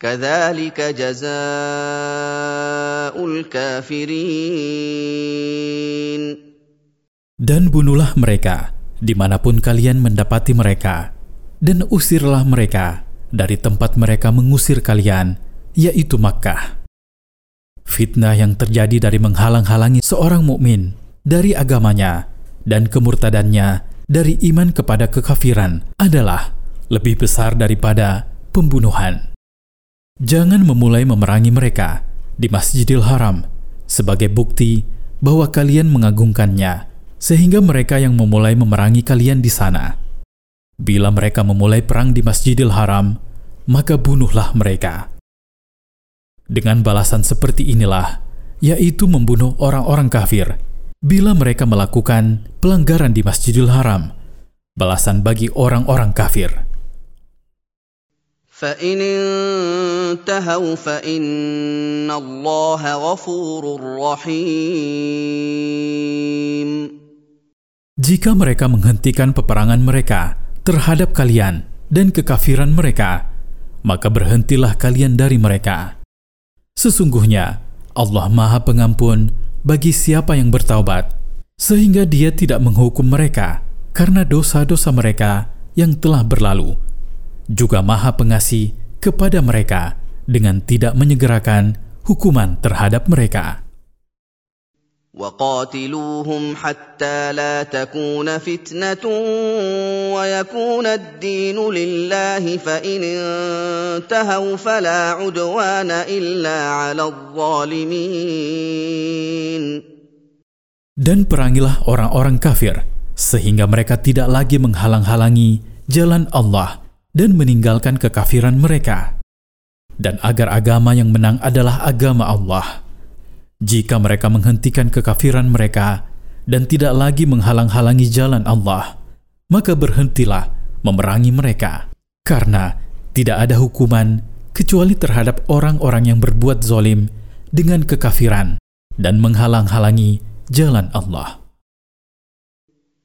كذلك جزاء الكافرين Dan bunuhlah mereka dimanapun kalian mendapati mereka, dan usirlah mereka dari tempat mereka mengusir kalian, yaitu Makkah. Fitnah yang terjadi dari menghalang-halangi seorang mukmin dari agamanya dan kemurtadannya dari iman kepada kekafiran adalah lebih besar daripada pembunuhan. Jangan memulai memerangi mereka di Masjidil Haram sebagai bukti bahwa kalian mengagungkannya, sehingga mereka yang memulai memerangi kalian di sana. Bila mereka memulai perang di Masjidil Haram, maka bunuhlah mereka. Dengan balasan seperti inilah, yaitu membunuh orang-orang kafir, bila mereka melakukan pelanggaran di Masjidil Haram, balasan bagi orang-orang kafir. فان انتهوا فان الله غفور رحيم Jika mereka menghentikan peperangan mereka terhadap kalian dan kekafiran mereka, maka berhentilah kalian dari mereka. Sesungguhnya Allah Maha Pengampun bagi siapa yang bertaubat, sehingga Dia tidak menghukum mereka karena dosa-dosa mereka yang telah berlalu juga Maha Pengasih kepada mereka dengan tidak menyegerakan hukuman terhadap mereka. وقاتلوهم حتى لا تكون فتنة ويكون الدين لله فإن انتهوا فلا عدوان إلا على الظالمين Dan perangilah orang-orang kafir, sehingga mereka tidak lagi menghalang-halangi jalan Allah dan meninggalkan kekafiran mereka, dan agar agama yang menang adalah agama Allah. Jika mereka menghentikan kekafiran mereka dan tidak lagi menghalang-halangi jalan Allah, maka berhentilah memerangi mereka, karena tidak ada hukuman kecuali terhadap orang-orang yang berbuat zolim dengan kekafiran dan menghalang-halangi jalan Allah.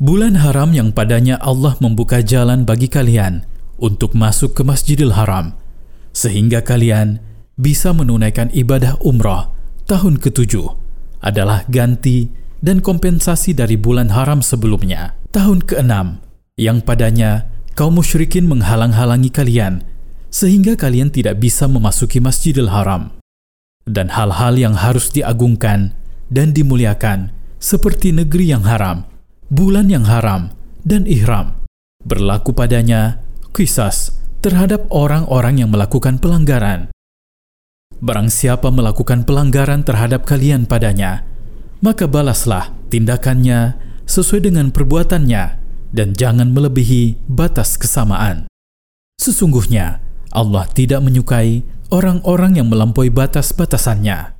Bulan haram yang padanya Allah membuka jalan bagi kalian untuk masuk ke Masjidil Haram, sehingga kalian bisa menunaikan ibadah umrah tahun ketujuh adalah ganti dan kompensasi dari bulan haram sebelumnya, tahun keenam, yang padanya kaum musyrikin menghalang-halangi kalian, sehingga kalian tidak bisa memasuki Masjidil Haram. Dan hal-hal yang harus diagungkan dan dimuliakan seperti negeri yang haram, bulan yang haram, dan ihram. Berlaku padanya kisas terhadap orang-orang yang melakukan pelanggaran. Barang siapa melakukan pelanggaran terhadap kalian padanya, maka balaslah tindakannya sesuai dengan perbuatannya dan jangan melebihi batas kesamaan. Sesungguhnya Allah tidak menyukai orang-orang yang melampaui batas-batasannya.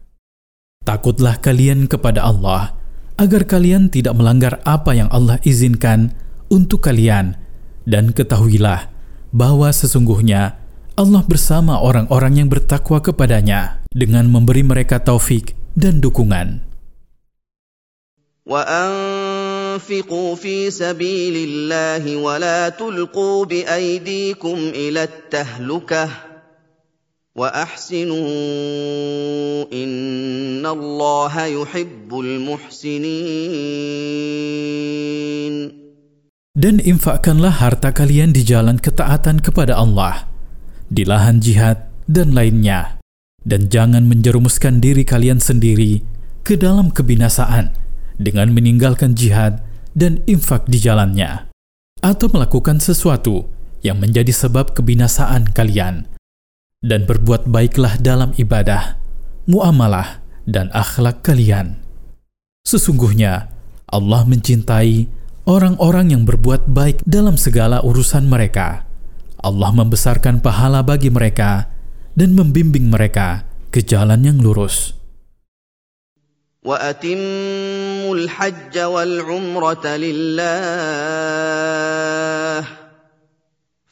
Takutlah kalian kepada Allah agar kalian tidak melanggar apa yang Allah izinkan untuk kalian, dan ketahuilah bahwa sesungguhnya Allah bersama orang-orang yang bertakwa kepadanya dengan memberi mereka taufik dan dukungan. وأنفقوا في سبيل الله ولا تلقوا بأيديكم إلى التهلكة وأحسنوا ان الله يحب المحسنين Dan infakkanlah harta kalian di jalan ketaatan kepada Allah, di lahan jihad dan lainnya. Dan jangan menjerumuskan diri kalian sendiri ke dalam kebinasaan dengan meninggalkan jihad dan infak di jalannya, atau melakukan sesuatu yang menjadi sebab kebinasaan kalian, dan berbuat baiklah dalam ibadah, muamalah, dan akhlak kalian. Sesungguhnya Allah mencintai orang-orang yang berbuat baik dalam segala urusan mereka. Allah membesarkan pahala bagi mereka dan membimbing mereka ke jalan yang lurus. وَأَتِمُّوا الْحَجَّ وَالْعُمْرَةَ لِلَّهِ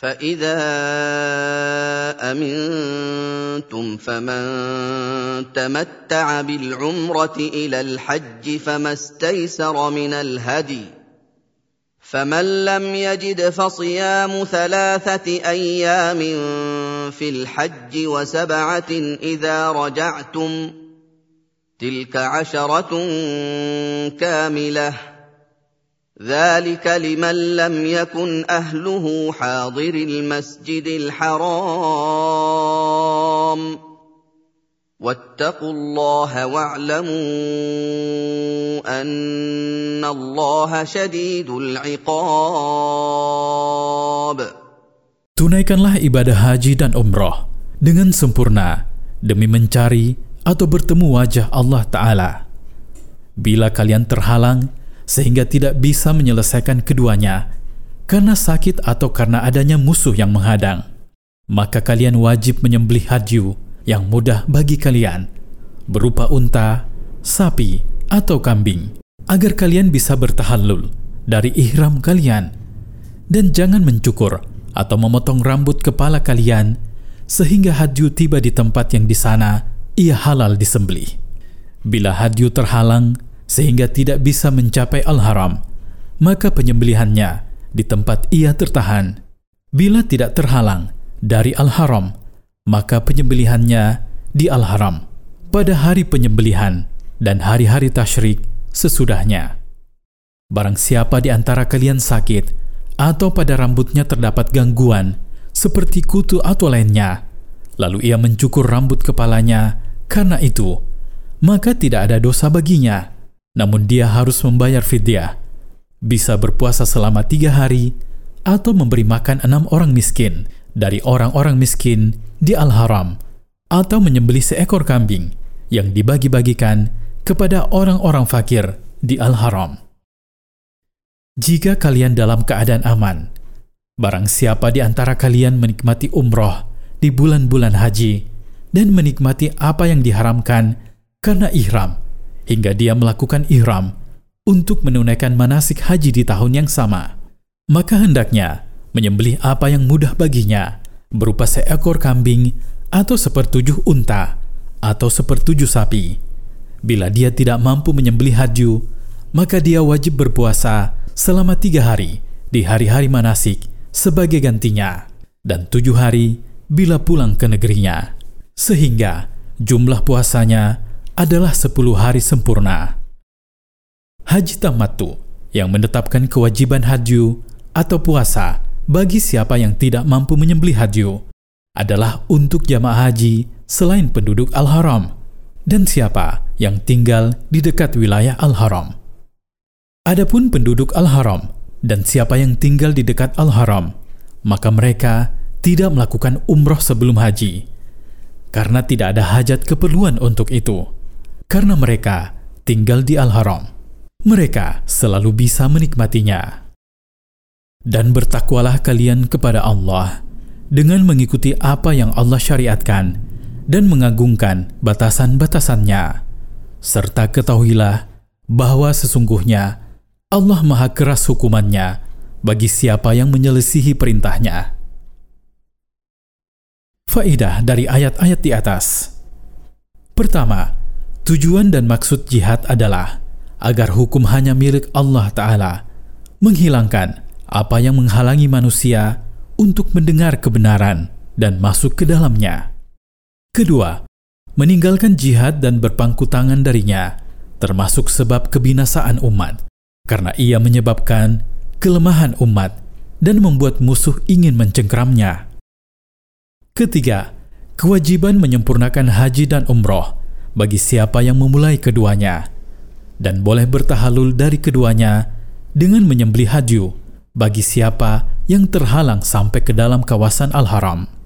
فاذا امنتم فمن تمتع بالعمره إلى الحج فما استيسر من الهدي فمن لم يجد فصيام ثلاثة أيام في الحج وسبعه اذا رجعتم تلك عشره كامله ذلك لمن لم يكن اهله حاضر المسجد الحرام واتقوا الله واعلموا ان الله شديد العقاب Tunaikanlah ibadah haji dan umrah dengan sempurna demi mencari atau bertemu wajah Allah Ta'ala. Bila kalian terhalang sehingga tidak bisa menyelesaikan keduanya karena sakit atau karena adanya musuh yang menghadang, maka kalian wajib menyembelih haji yang mudah bagi kalian, berupa unta, sapi, atau kambing, agar kalian bisa bertahallul dari ihram kalian, dan jangan mencukur atau memotong rambut kepala kalian sehingga hadyu tiba di tempat yang di sana ia halal disembelih. Bila hadyu terhalang sehingga tidak bisa mencapai al-haram, maka penyembelihannya di tempat ia tertahan. Bila tidak terhalang dari al-haram, maka penyembelihannya di Al-Haram pada hari penyembelihan dan hari-hari tasyrik sesudahnya. Barang siapa di antara kalian sakit atau pada rambutnya terdapat gangguan seperti kutu atau lainnya, lalu ia mencukur rambut kepalanya karena itu, maka tidak ada dosa baginya, namun dia harus membayar fidyah, bisa berpuasa selama tiga hari, atau memberi makan enam orang miskin dari orang-orang miskin di Al-Haram atau menyembelih seekor kambing yang dibagi-bagikan kepada orang-orang fakir di Al-Haram. Jika kalian dalam keadaan aman, barang siapa di antara kalian menikmati umroh di bulan-bulan haji dan menikmati apa yang diharamkan karena ihram, hingga dia melakukan ihram untuk menunaikan manasik haji di tahun yang sama, maka hendaknya menyembelih apa yang mudah baginya, berupa seekor kambing atau sepertujuh unta atau sepertujuh sapi. Bila dia tidak mampu menyembelih hadyu, maka dia wajib berpuasa selama tiga hari di hari-hari manasik sebagai gantinya, dan tujuh hari bila pulang ke negerinya. Sehingga jumlah puasanya adalah sepuluh hari sempurna. Haji Tamatu yang menetapkan kewajiban hadyu atau puasa bagi siapa yang tidak mampu menyembelih hadyu adalah untuk jamaah haji selain penduduk Al-Haram dan siapa yang tinggal di dekat wilayah Al-Haram. Adapun penduduk Al-Haram dan siapa yang tinggal di dekat Al-Haram, maka mereka tidak melakukan umroh sebelum haji karena tidak ada hajat keperluan untuk itu. Karena mereka tinggal di Al-Haram, mereka selalu bisa menikmatinya. Dan bertakwalah kalian kepada Allah dengan mengikuti apa yang Allah syariatkan dan mengagungkan batasan-batasannya. Serta ketahuilah bahwa sesungguhnya Allah maha keras hukumannya bagi siapa yang menyelesihi perintahnya. Faidah dari ayat-ayat di atas. Pertama, tujuan dan maksud jihad adalah agar hukum hanya milik Allah Ta'ala, menghilangkan apa yang menghalangi manusia untuk mendengar kebenaran dan masuk ke dalamnya. Kedua, meninggalkan jihad dan berpangku tangan darinya, termasuk sebab kebinasaan umat, karena ia menyebabkan kelemahan umat dan membuat musuh ingin mencengkramnya. Ketiga, kewajiban menyempurnakan haji dan umroh bagi siapa yang memulai keduanya, dan boleh bertahalul dari keduanya dengan menyembelih haju bagi siapa yang terhalang sampai ke dalam kawasan Al-Haram.